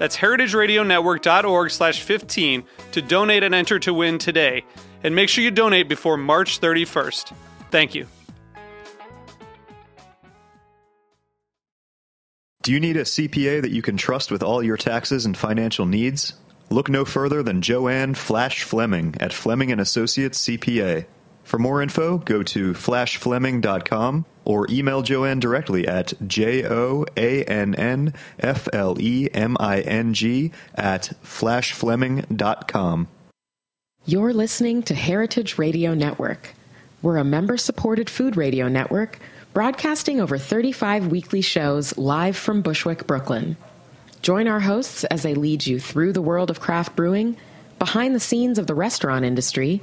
That's heritageradionetwork.org slash 15 to donate and enter to win today. And make sure you donate before March 31st. Thank you. Do you need a CPA that you can trust with all your taxes and financial needs? Look no further than Joanne Flash Fleming at Fleming and Associates CPA. For more info, go to flashfleming.com or email Joanne directly at J O A N N F L E M I N G at flashfleming.com. You're listening to Heritage Radio Network. We're a member supported food radio network broadcasting over 35 weekly shows live from Bushwick, Brooklyn. Join our hosts as they lead you through the world of craft brewing, behind the scenes of the restaurant industry,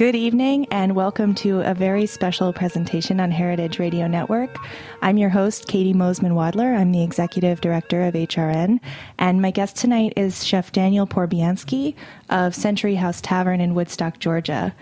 Good evening, and welcome to a very special presentation on Heritage Radio Network. I'm your host, Caity Moseman Wadler. I'm the executive director of HRN, and my guest tonight is Chef Daniel Porubiansky of Century House Tavern in Woodstock, Georgia.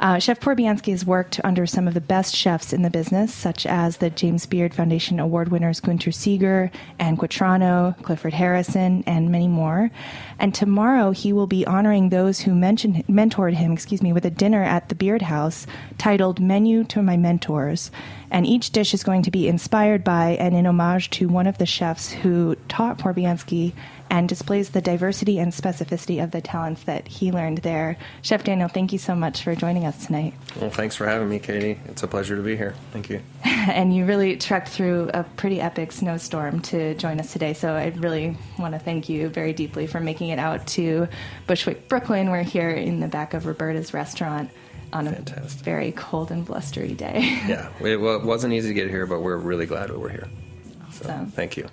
Uh, Chef Porubiansky has worked under some of the best chefs in the business, such as the James Beard Foundation award winners Gunter Seeger, Anne Quatrano, Clifford Harrison, and many more. And tomorrow he will be honoring those who mentioned, mentored him, excuse me, with a dinner at the Beard House titled Menu to My Mentors. And each dish is going to be inspired by and in homage to one of the chefs who taught Porubiansky and displays the diversity and specificity of the talents that he learned there. Chef Daniel, thank you so much for joining us tonight. Well, thanks for having me, Caity. It's a pleasure to be here. Thank you. and you really trekked through a pretty epic snowstorm to join us today, so I really want to thank you very deeply for making it out to Bushwick, Brooklyn. We're here in the back of Roberta's restaurant on a Fantastic. very cold and blustery day. Yeah, it wa- wasn't easy to get here, but we're really glad we were here. So, Awesome. thank you.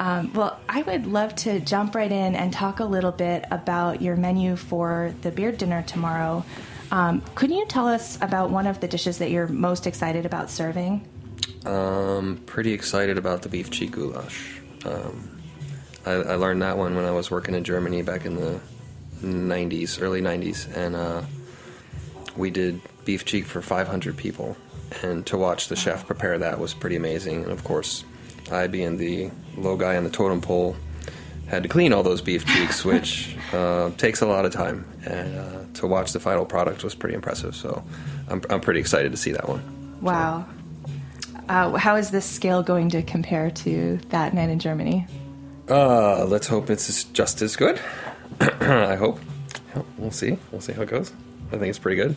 Um, well, I would love to jump right in and talk a little bit about your menu for the beard dinner tomorrow. Um, could you tell us about one of the dishes that you're most excited about serving? Um, pretty excited about the beef cheek goulash. Um, I, I learned that one when I was working in Germany back in the 90s, early 90s, and uh, we did beef cheek for 500 people. And to watch the chef prepare that was pretty amazing. And of course, I, being the low guy on the totem pole, had to clean all those beef cheeks, which uh, takes a lot of time. And uh, to watch the final product was pretty impressive. So I'm, I'm pretty excited to see that one. Wow. Uh, how is this scale going to compare to that night in Germany? Uh, let's hope it's just as good. I hope. Yeah, we'll see. We'll see how it goes. I think it's pretty good.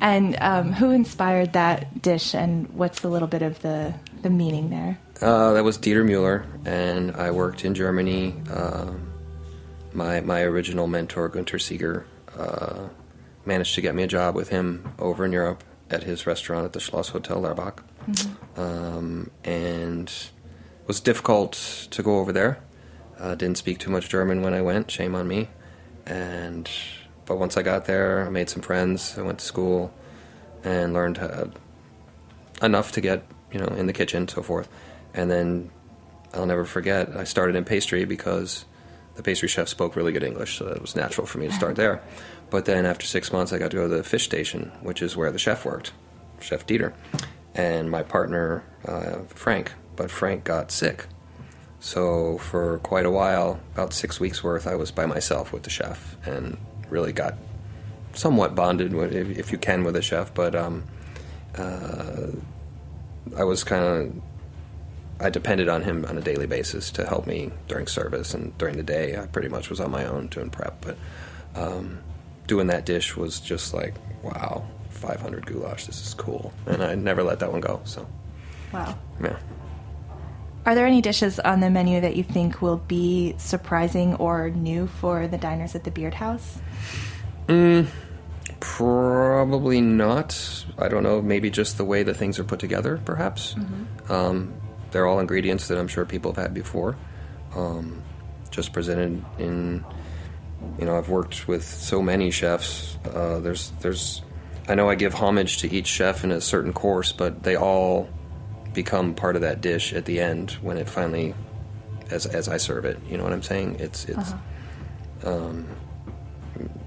And um, who inspired that dish, and what's the little bit of the, the meaning there? Uh, that was Dieter Mueller, and I worked in Germany. Um my my original mentor, Gunter Seeger, uh, managed to get me a job with him over in Europe at his restaurant at the Schloss Hotel Lerbach. Um, and it was difficult to go over there. Uh, didn't speak too much German when I went. Shame on me. And but once I got there, I made some friends. I went to school and learned uh, enough to get you know in the kitchen, so forth. And then I'll never forget. I started in pastry because the pastry chef spoke really good English, so it was natural for me to start there. But then after six months, I got to go to the fish station, which is where the chef worked, Chef Dieter, and my partner uh, Frank. But Frank got sick, so for quite a while, about six weeks worth, I was by myself with the chef, and really got somewhat bonded, if you can, with a chef. But um, uh, I was kind of I depended on him on a daily basis to help me during service and during the day. I pretty much was on my own doing prep, but um, doing that dish was just like, wow, 500 goulash, this is cool, and I never let that one go. So, Wow. yeah. Are there any dishes on the menu that you think will be surprising or new for the diners at the Beard House? Probably not. I don't know. Maybe just the way the things are put together, perhaps. Um, they're all ingredients that I'm sure people have had before. Um, just presented in, you know, I've worked with so many chefs. Uh, there's, there's, I know I give homage to each chef in a certain course, but they all become part of that dish at the end when it finally, as as I serve it. You know what I'm saying? It's it's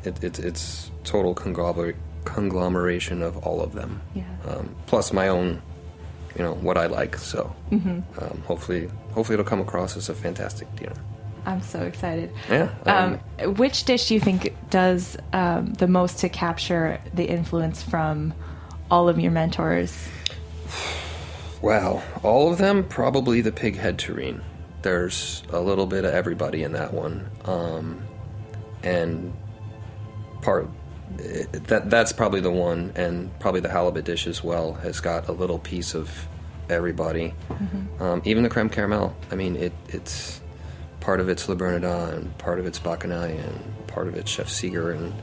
it, it, it's total conglomer- conglomeration of all of them. Yeah. Um, plus my own, you know, what I like. So um, hopefully, hopefully it'll come across as a fantastic dinner. I'm so excited. Yeah. Um, which dish do you think does um, the most to capture the influence from all of your mentors? Wow, all of them probably the pig head terrine. There's a little bit of everybody in that one, um, and part that that's probably the one, and probably the halibut dish as well has got a little piece of everybody. Um, even the creme caramel. I mean, it it's part of it's Le Bernardin, part of it's Bacchanalia, and part of it's Chef Seeger, and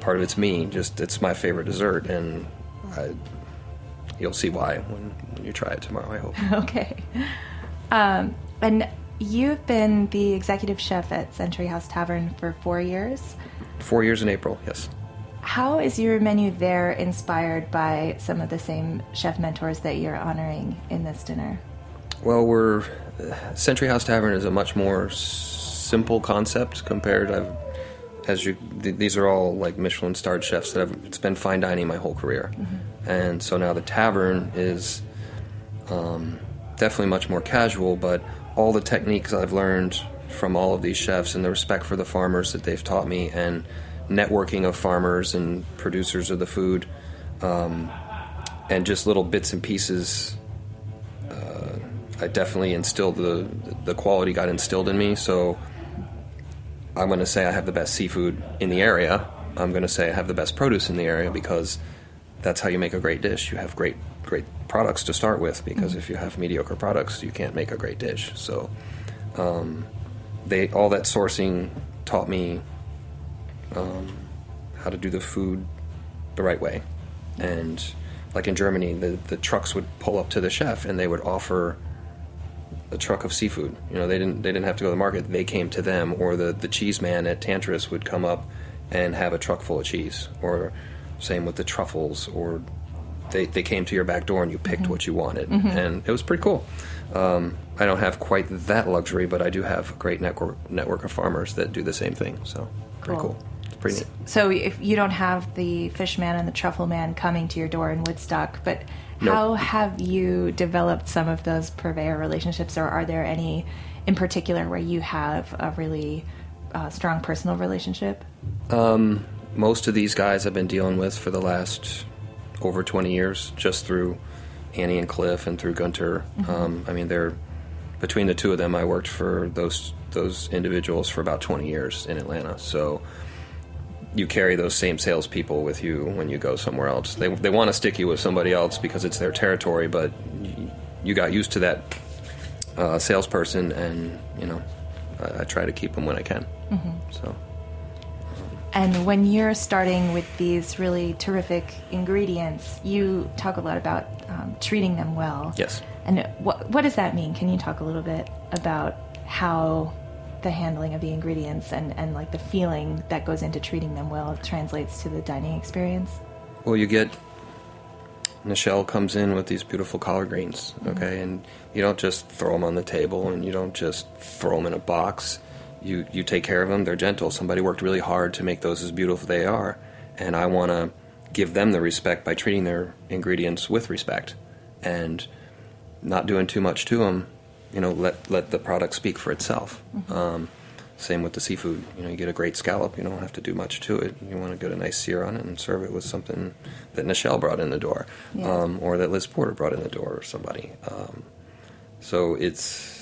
part of it's me. Just it's my favorite dessert, and I, you'll see why when, when you try it tomorrow. I hope. okay. Um, and you've been the executive chef at Century House Tavern for four years. Four years in April. Yes. How is your menu there inspired by some of the same chef mentors that you're honoring in this dinner? Well, we're Century House Tavern is a much more simple concept compared. I've, as you, th- these are all like Michelin starred chefs that I've It's been fine dining my whole career, and so now the tavern is um, definitely much more casual. But all the techniques I've learned from all of these chefs and the respect for the farmers that they've taught me, and networking of farmers and producers of the food, um, and just little bits and pieces I definitely instilled the the quality got instilled in me. So I'm going to say I have the best seafood in the area. I'm going to say I have the best produce in the area because that's how you make a great dish. You have great great products to start with because if you have mediocre products, you can't make a great dish. So um, they all that sourcing taught me um, how to do the food the right way. And like in Germany, the, the trucks would pull up to the chef and they would offer a truck of seafood. You know, they didn't they didn't have to go to the market. They came to them, or the the cheese man at Tantris would come up and have a truck full of cheese, or same with the truffles, or they they came to your back door and you picked what you wanted, and it was pretty cool. Um, I don't have quite that luxury, but I do have a great network network of farmers that do the same thing. So pretty Cool. cool. It's pretty neat. So if you don't have the fish man and the truffle man coming to your door in Woodstock, but how have you developed some of those purveyor relationships, or are there any in particular where you have a really uh, strong personal relationship? most of these guys I've been dealing with for the last over 20 years, just through Annie and Cliff and through Gunter. Um, I mean, they're between the two of them. I worked for those those individuals for about 20 years in Atlanta. So you carry those same salespeople with you when you go somewhere else. They they want to stick you with somebody else because it's their territory, but you, you got used to that uh, salesperson, and you know, I, I try to keep them when I can. So. And when you're starting with these really terrific ingredients, you talk a lot about um, treating them well. Yes. And what what does that mean? Can you talk a little bit about how the handling of the ingredients and, and like the feeling that goes into treating them well translates to the dining experience? Well, you get Michelle comes in with these beautiful collard greens, okay, and you don't just throw them on the table, and you don't just throw them in a box. You you take care of them. They're gentle. Somebody worked really hard to make those as beautiful as they are, and I want to give them the respect by treating their ingredients with respect, and not doing too much to them. You know, let let the product speak for itself. Mm-hmm. Um, same with the seafood. You know, you get a great scallop. You don't have to do much to it. You want to get a nice sear on it and serve it with something that Nichelle brought in the door, Yeah. um, or that Liz Porter brought in the door, or somebody. Um, so it's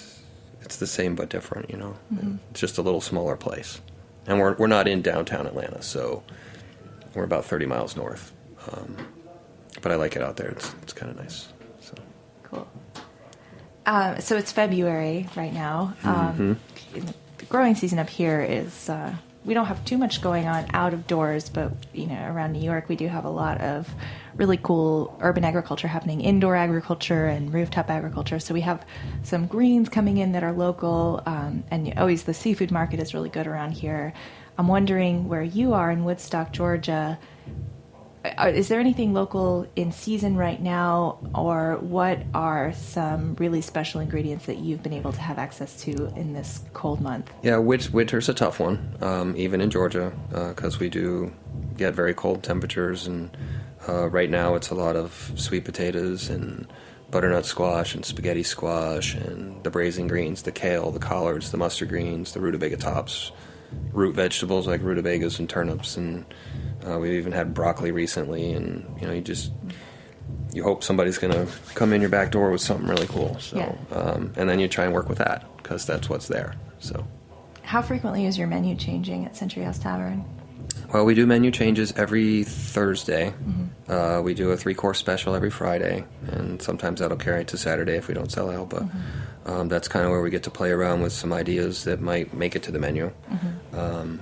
it's the same but different. You know, it's just a little smaller place, and we're we're not in downtown Atlanta, so we're about thirty miles north. Um, but I like it out there. It's it's kind of nice. So. Cool. Um, so it's February right now. Um, The growing season up here is uh, we don't have too much going on out of doors, but you know around New York we do have a lot of really cool urban agriculture happening, indoor agriculture and rooftop agriculture. So we have some greens coming in that are local, um, and always the seafood market is really good around here. I'm wondering where you are in Woodstock, Georgia. Uh, Is there anything local in season right now, or what are some really special ingredients that you've been able to have access to in this cold month? Yeah, winter's a tough one, um, even in Georgia, because we do get very cold temperatures. And uh, right now, it's a lot of sweet potatoes and butternut squash and spaghetti squash and the braising greens, the kale, the collards, the mustard greens, the rutabaga tops, root vegetables like rutabagas and turnips, and uh, we've even had broccoli recently. And you know, you just you hope somebody's going to come in your back door with something really cool. So, Yeah. um, and then you try and work with that because that's what's there. So. How frequently is your menu changing at Century House Tavern? Well, we do menu changes every Thursday. Uh, we do a three course special every Friday, and sometimes that'll carry to Saturday if we don't sell out. But um, that's kind of where we get to play around with some ideas that might make it to the menu. Um,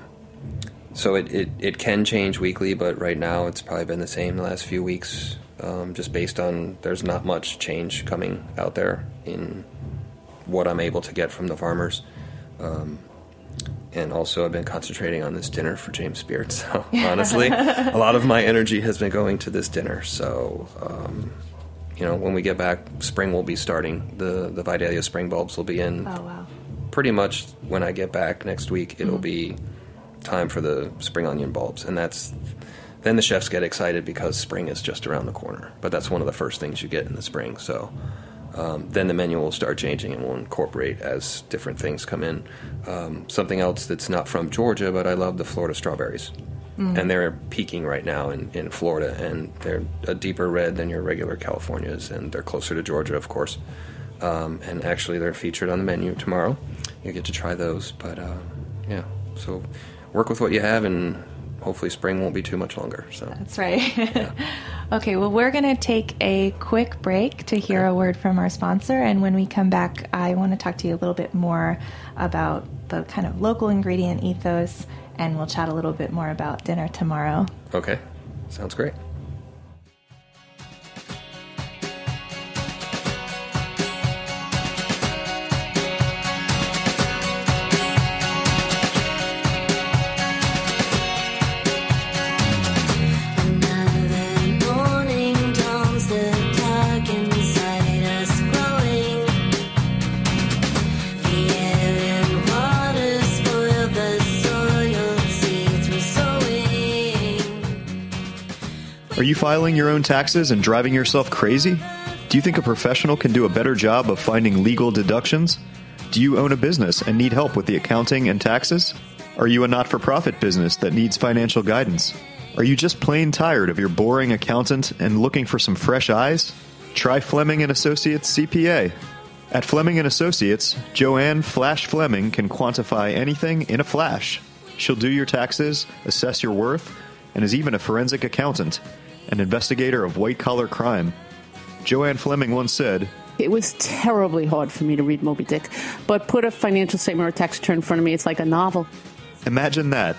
so it, it, it can change weekly, but right now it's probably been the same the last few weeks, um, just based on there's not much change coming out there in what I'm able to get from the farmers. Um, and also I've been concentrating on this dinner for James Beard. So honestly, a lot of my energy has been going to this dinner. So um, you know, when we get back, spring will be starting. The the Vidalia spring bulbs will be in Oh wow! pretty much when I get back next week. It'll be time for the spring onion bulbs, and that's then the chefs get excited because spring is just around the corner. But that's one of the first things you get in the spring. So um, then the menu will start changing and we'll incorporate as different things come in. Um, something else that's not from Georgia, but I love the Florida strawberries. And they're peaking right now in, in Florida, and they're a deeper red than your regular Californias, and they're closer to Georgia, of course. Um, and actually, they're featured on the menu tomorrow. You get to try those, but uh, yeah. So work with what you have, and hopefully, spring won't be too much longer. So That's right. okay, well, we're going to take a quick break to hear a word from our sponsor. And when we come back, I want to talk to you a little bit more about the kind of local ingredient ethos, and we'll chat a little bit more about dinner tomorrow. okay, sounds great. Filing your own taxes and driving yourself crazy? Do you think a professional can do a better job of finding legal deductions? Do you own a business and need help with the accounting and taxes? Are you a not for profit business that needs financial guidance? Are you just plain tired of your boring accountant and looking for some fresh eyes? Try Fleming and Associates CPA. At Fleming and Associates, Joanne Flash Fleming can quantify anything in a flash. She'll do your taxes, assess your worth, and is even a forensic accountant, an investigator of white collar crime. Joanne Fleming once said, It was terribly hard for me to read Moby Dick, but put a financial statement or a tax return in front of me, it's like a novel. Imagine that.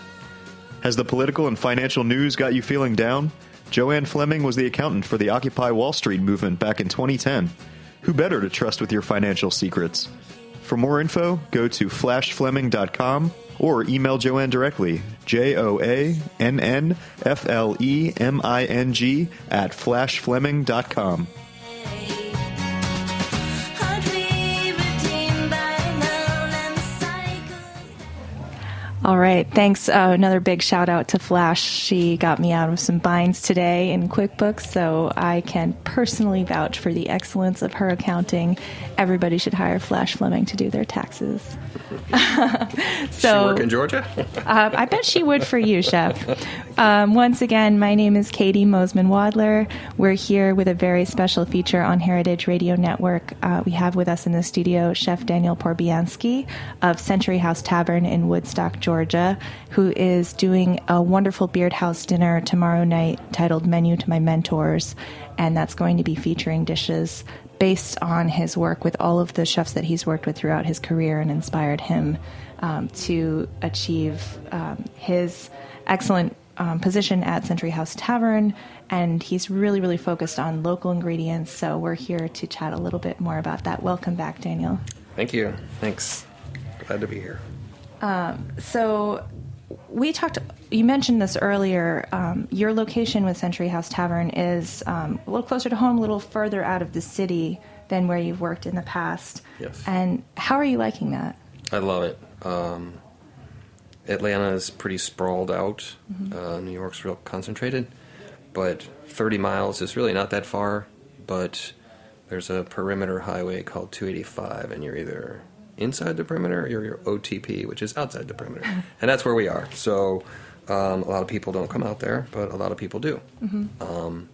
Has the political and financial news got you feeling down? Joanne Fleming was the accountant for the Occupy Wall Street movement back in 2010. Who better to trust with your financial secrets? For more info, go to flashfleming.com or email Joanne directly, J O A N N F L E M I N G, at flashfleming.com. All right. Thanks. Uh, another big shout out to Flash. She got me out of some binds today in QuickBooks, so I can personally vouch for the excellence of her accounting. Everybody should hire Flash Fleming to do their taxes. she so work in Georgia? uh, I bet she would for you, Chef. Um, once again, my name is Caity Moseman Wadler. We're here with a very special feature on Heritage Radio Network. Uh, we have with us in the studio Chef Daniel Porubiansky of Century House Tavern in Woodstock, Georgia, who is doing a wonderful Beard House dinner tomorrow night titled Menu to My Mentors. And that's going to be featuring dishes based on his work with all of the chefs that he's worked with throughout his career and inspired him um, to achieve um, his excellent um, position at Century House Tavern. And he's really, really focused on local ingredients. So we're here to chat a little bit more about that. Welcome back, Daniel. Thank you. Thanks. Glad to be here. So we talked. You mentioned this earlier. Um, your location with Century House Tavern is um, a little closer to home, a little further out of the city than where you've worked in the past. Yes. And how are you liking that? I love it. Um, Atlanta is pretty sprawled out. Uh, New York's real concentrated, but 30 miles is really not that far. But there's a perimeter highway called 285, and you're either inside the perimeter or you're OTP, which is outside the perimeter, and that's where we are. So um, a lot of people don't come out there, but a lot of people do. Um,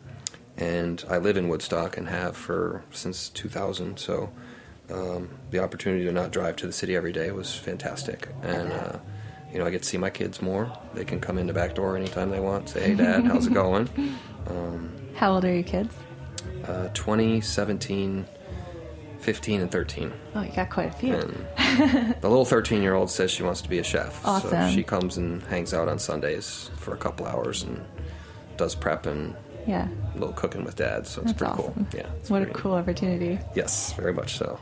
and I live in Woodstock and have for since 2000. So um, the opportunity to not drive to the city every day was fantastic. And uh, you know, I get to see my kids more. They can come in the back door anytime they want. Say, "Hey, Dad, how's it going?" How old are your kids? Uh, 20, 17, 15, and 13. Oh, you got quite a few. The little 13 year old says she wants to be a chef. So she comes and hangs out on Sundays for a couple hours and does prep and Yeah. a little cooking with dad. So it's That's pretty awesome. cool. Yeah. What a cool opportunity. Yes, very much so.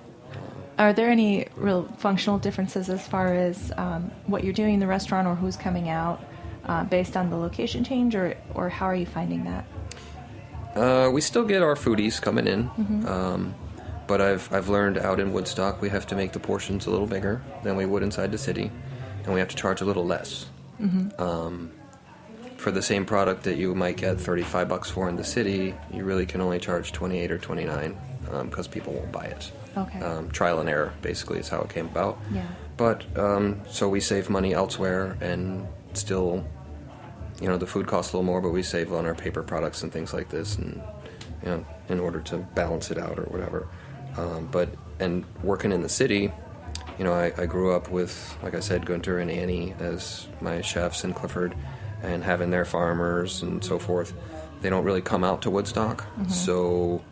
Are there any real functional differences as far as um, what you're doing in the restaurant or who's coming out uh, based on the location change, or, or how are you finding that? Uh, we still get our foodies coming in, Mm-hmm. um, but I've I've learned out in Woodstock we have to make the portions a little bigger than we would inside the city, and we have to charge a little less. Mm-hmm. Um, for the same product that you might get 35 bucks for in the city, you really can only charge 28 or 29 because people won't buy it. Okay. Um, trial and error, basically, is how it came about. Yeah. But um, so we save money elsewhere and still you know the food costs a little more, but we save on our paper products and things like this, and you know in order to balance it out or whatever. Um, but and working in the city, you know, I, I grew up with, like I said, Gunter and Annie as my chefs in Clifford, and having their farmers and so forth. They don't really come out to Woodstock, so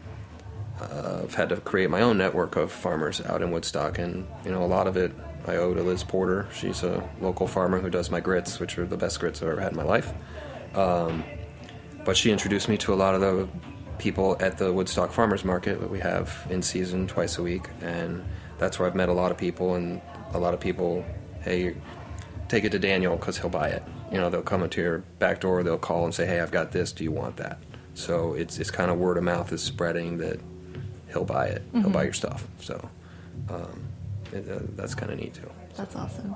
uh, I've had to create my own network of farmers out in Woodstock, and you know a lot of it I owe to Liz Porter. She's a local farmer who does my grits, which are the best grits I've ever had in my life. Um, but she introduced me to a lot of the people at the Woodstock Farmers Market that we have in season twice a week, and that's where I've met a lot of people. And a lot of people, hey, take it to Daniel because he'll buy it. You know, they'll come into your back door, they'll call and say, hey, I've got this. Do you want that? So it's it's kind of word of mouth is spreading that he'll buy it. He'll buy your stuff. So um, it, uh, that's kind of neat too. That's awesome.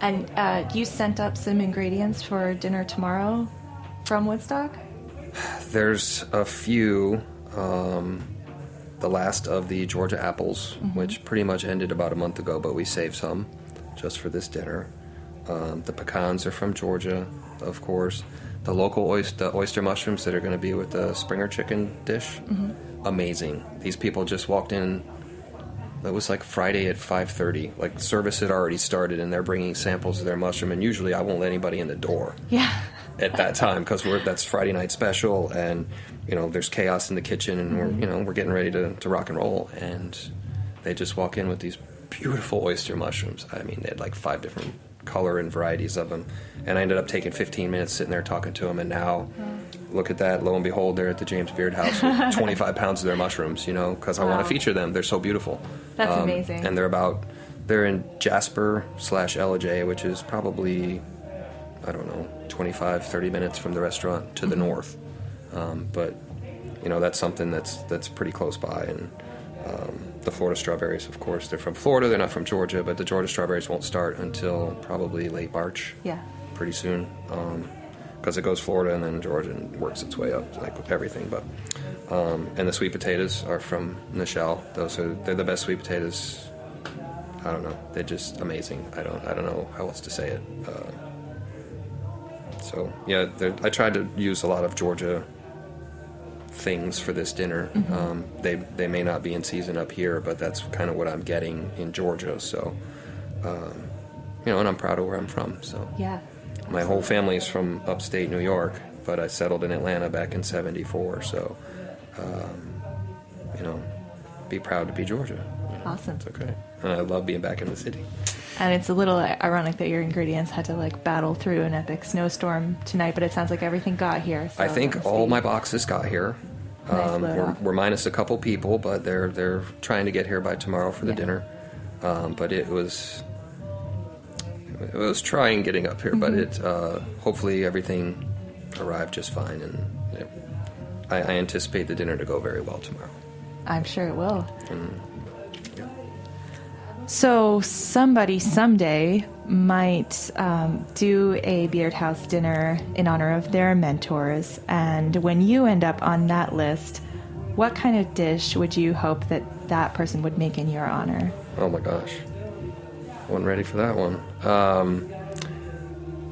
And uh, you sent up some ingredients for dinner tomorrow from Woodstock? There's a few. Um, the last of the Georgia apples, which pretty much ended about a month ago, but we saved some just for this dinner. Um, the pecans are from Georgia, of course. The local oyster, the oyster mushrooms that are going to be with the Springer chicken dish, amazing. These people just walked in. It was like Friday at 5:30. Like service had already started, and they're bringing samples of their mushroom. And usually, I won't let anybody in the door Yeah. At that time because we're that's Friday night special, and you know there's chaos in the kitchen, and we're you know we're getting ready to, to rock and roll, and they just walk in with these beautiful oyster mushrooms. I mean, they had like five different color and varieties of them, and I ended up taking 15 minutes sitting there talking to them, and now. Look at that! Lo and behold, they're at the James Beard House with 25 pounds of their mushrooms. You know, because I want to feature them. They're so beautiful. That's Um, amazing. And they're about they're in Jasper slash Ellijay, which is probably I don't know, 25, 30 minutes from the restaurant to the north. Um, but you know, that's something that's that's pretty close by, and um, the Florida strawberries, of course. They're from Florida. They're not from Georgia, but the Georgia strawberries won't start until probably late March. Yeah. Pretty soon, because it goes Florida and then Georgia and works its way up like with everything. But um, and the sweet potatoes are from Nichelle. Those are they're the best sweet potatoes. I don't know. They're just amazing. I don't I don't know how else to say it. Uh, so yeah, they're- I tried to use a lot of Georgia things for this dinner. Um, they they may not be in season up here, but that's kind of what I'm getting in Georgia. So, um, you know, and I'm proud of where I'm from. So Yeah. my whole family is from upstate New York, but I settled in Atlanta back in '74. So, um, you know, be proud to be Georgia. Awesome. It's okay, and I love being back in the city. And it's a little ironic that your ingredients had to like battle through an epic snowstorm tonight, but it sounds like everything got here. So I think all my boxes got here. Nice Um, we're, we're minus a couple people, but they're they're trying to get here by tomorrow for the Yeah. dinner. Um, but it was it was trying getting up here, but Mm-hmm. it uh, hopefully everything arrived just fine, and it, I, I anticipate the dinner to go very well tomorrow. I'm sure it will. yeah. So somebody someday might um, do a Beard House dinner in honor of their mentors, and when you end up on that list, what kind of dish would you hope that that person would make in your honor? Oh my gosh. Wasn't ready for that one. Um,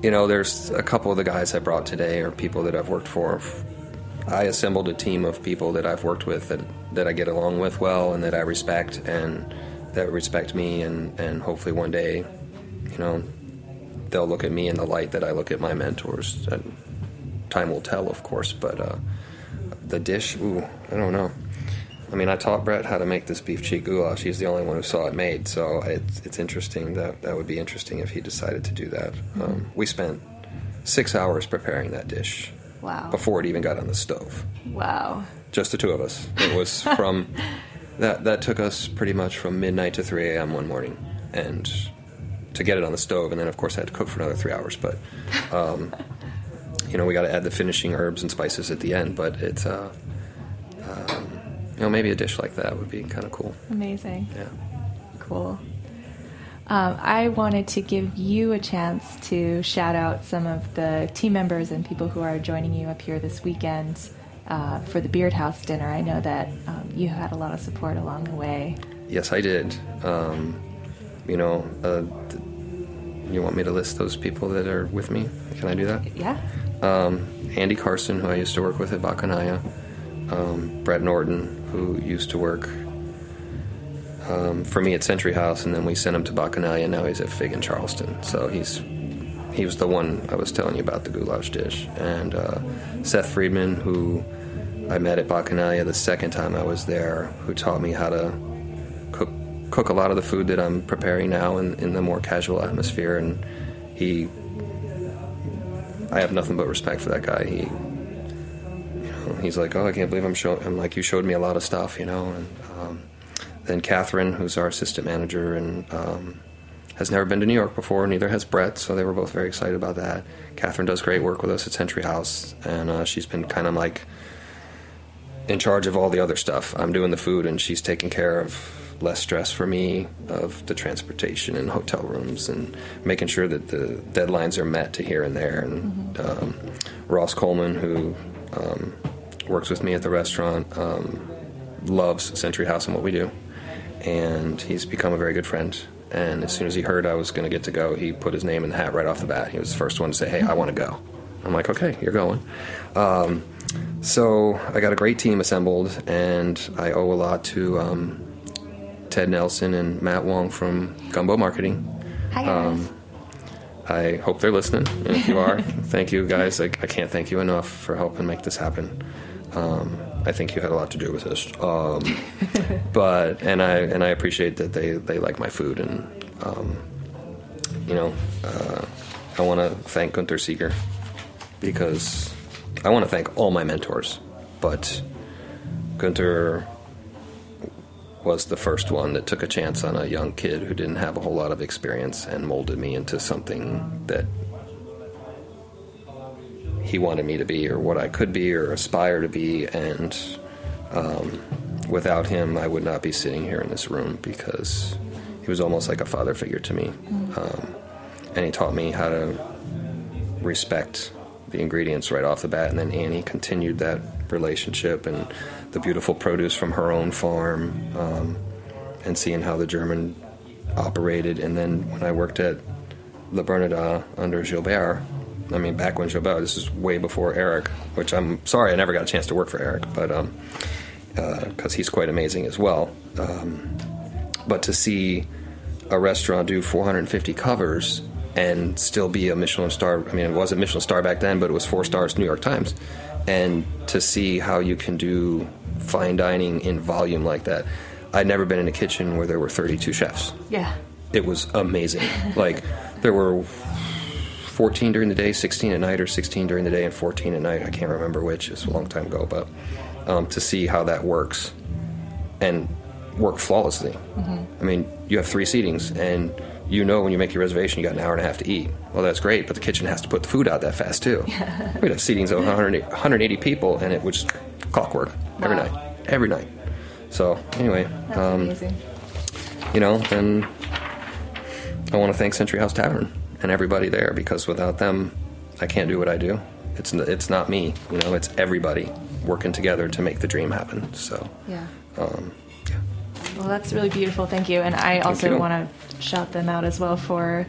you know, there's a couple of the guys I brought today are people that I've worked for. I assembled a team of people that I've worked with that, that I get along with well and that I respect and that respect me and, and hopefully one day, you know, they'll look at me in the light that I look at my mentors. And time will tell, of course, but uh, the dish, ooh, I don't know. I mean, I taught Brett how to make this beef cheek goulash. He's the only one who saw it made, so it's, it's interesting. That that would be interesting if he decided to do that. Um, we spent six hours preparing that dish Wow. before it even got on the stove. Wow. Just the two of us. It was from that that took us pretty much from midnight to 3 a.m. one morning, and to get it on the stove, and then of course I had to cook for another three hours. But um, you know, we got to add the finishing herbs and spices at the end. But it's uh, um, you know maybe a dish like that would be kind of cool. Amazing. Yeah. Cool. Um, I wanted to give you a chance to shout out some of the team members and people who are joining you up here this weekend uh, for the Beard House dinner. I know that um, you had a lot of support along the way. Yes, I did. Um, you know, uh, th- you want me to list those people that are with me? Can I do that? Yeah. Um, Andy Carson, who I used to work with at Bacchanalia, um, Brett Norton, who used to work um, for me at Century House, and then we sent him to Bacchanalia, and now he's at Fig in Charleston. So he's he was the one I was telling you about the goulash dish, and uh, Seth Friedman, who I met at Bacchanalia the second time I was there, who taught me how to cook cook a lot of the food that I'm preparing now in, in the more casual atmosphere, and he I have nothing but respect for that guy. He, you know, he's like, oh, I can't believe I'm showing. I'm like, you showed me a lot of stuff, you know. And um, then Catherine, who's our assistant manager, and um, has never been to New York before. Neither has Brett, so they were both very excited about that. Catherine does great work with us at Century House, and uh, she's been kind of like in charge of all the other stuff. I'm doing the food, and she's taking care of less stress for me of the transportation and hotel rooms and making sure that the deadlines are met to here and there. And um, Ross Coleman, who um, works with me at the restaurant, um, loves Century House and what we do, and he's become a very good friend. And as soon as he heard I was going to get to go, he put his name in the hat right off the bat. He was the first one to say, "Hey, I want to go." I'm like, "Okay, you're going." So I got a great team assembled, and I owe a lot to um, Ted Nelson and Matt Wong from Gumbo Marketing. Hi guys. Um, I hope they're listening. And if you are, thank you guys. I, I can't thank you enough for helping make this happen. Um, I think you had a lot to do with this. Um, but and I and I appreciate that they, they like my food and um, you know uh, I want to thank Gunther Seeger because I want to thank all my mentors, but Gunther was the first one that took a chance on a young kid who didn't have a whole lot of experience and molded me into something that he wanted me to be or what I could be or aspire to be and um, without him, I would not be sitting here in this room because he was almost like a father figure to me. Um, and he taught me how to respect the ingredients right off the bat. And then Annie continued that relationship and the beautiful produce from her own farm um, and seeing how the German operated. And then when I worked at Le Bernardin under Gilbert, I mean, back when Gilbert, this is way before Eric, which I'm sorry I never got a chance to work for Eric, but because he's quite amazing as well. Um, but to see a restaurant do 450 covers and still be a Michelin star. I mean, it wasn't Michelin star back then, but it was four stars, New York Times. And to see how you can do fine dining in volume like that. I'd never been in a kitchen where there were 32 chefs. Yeah. It was amazing. like, there were 14 during the day, 16 at night, or 16 during the day and 14 at night. I can't remember which. It's a long time ago. But um, to see how that works and work flawlessly. I mean, you have three seatings, and you know when you make your reservation, you got an hour and a half to eat. Well, that's great, but the kitchen has to put the food out that fast too. We'd have seatings of 100, 180 people, and it was clockwork every night, every night. So anyway, um, you know, and I want to thank Century House Tavern and everybody there because without them, I can't do what I do. It's it's not me, you know. It's everybody working together to make the dream happen. So, Yeah. um, yeah. Well, that's really beautiful. Thank you. And I also want to shout them out as well for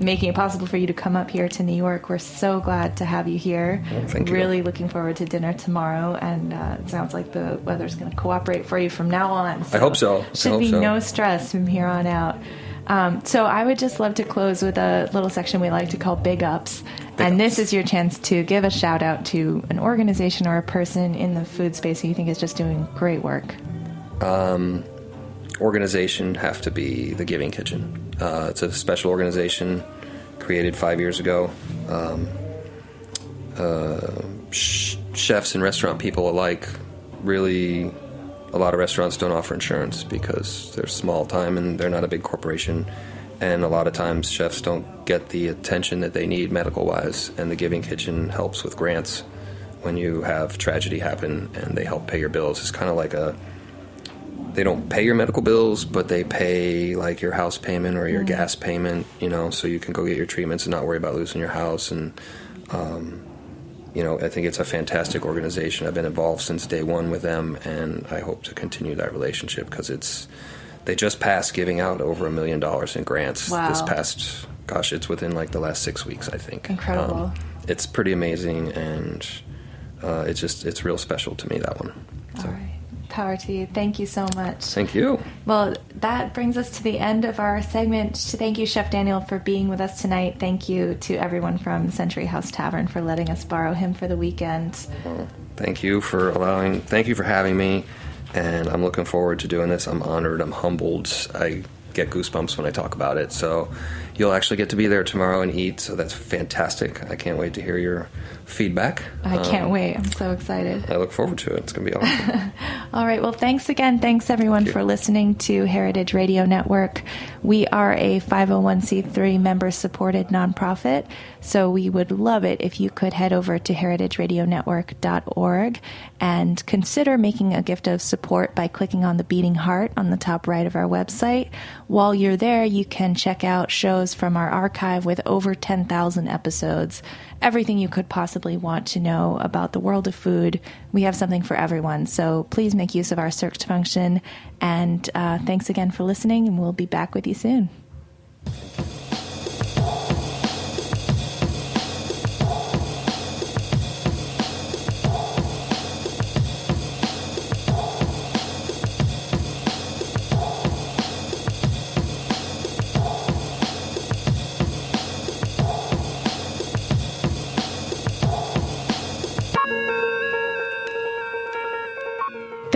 making it possible for you to come up here to New York. We're so glad to have you here. Well, thank you. Really looking forward to dinner tomorrow. And uh, it sounds like the weather's going to cooperate for you from now on. I hope so. Should hope be so. no stress from here on out. Um, so I would just love to close with a little section we like to call Big Ups. and this is your chance to give a shout out to an organization or a person in the food space who you think is just doing great work. Organization have to be the Giving Kitchen. Uh, it's a special organization created five years ago. Um, uh, sh- chefs and restaurant people alike really. A lot of restaurants don't offer insurance because they're small time and they're not a big corporation. And a lot of times, chefs don't get the attention that they need medical wise. And the Giving Kitchen helps with grants when you have tragedy happen and they help pay your bills. It's kind of like a they don't pay your medical bills, but they pay like your house payment or your gas payment, you know, so you can go get your treatments and not worry about losing your house. And, um, you know, I think it's a fantastic organization. I've been involved since day one with them, and I hope to continue that relationship because it's, they just passed giving out over a million dollars in grants Wow. this past, gosh, it's within like the last six weeks, I think. Incredible. Um, it's pretty amazing, and uh, it's just, it's real special to me, that one. All right. Power to you. Thank you so much. Thank you. Well, that brings us to the end of our segment. Thank you, Chef Daniel, for being with us tonight. Thank you to everyone from Century House Tavern for letting us borrow him for the weekend. Thank you for allowing. Thank you for having me, and I'm looking forward to doing this. I'm honored. I'm humbled. I get goosebumps when I talk about it. So, you'll actually get to be there tomorrow and eat. So that's fantastic. I can't wait to hear your feedback. I can't Um, wait. I'm so excited. I look forward to it. It's going to be awesome. All right. Well, thanks again. Thanks everyone you. for listening to Heritage Radio Network. We are a 501c3 member supported nonprofit. So we would love it if you could head over to heritageradionetwork.org and consider making a gift of support by clicking on the beating heart on the top right of our website. While you're there, you can check out shows from our archive with over 10,000 episodes. Everything you could possibly want to know about the world of food. We have something for everyone. So please make use of our search function. And uh, thanks again for listening, and we'll be back with you soon.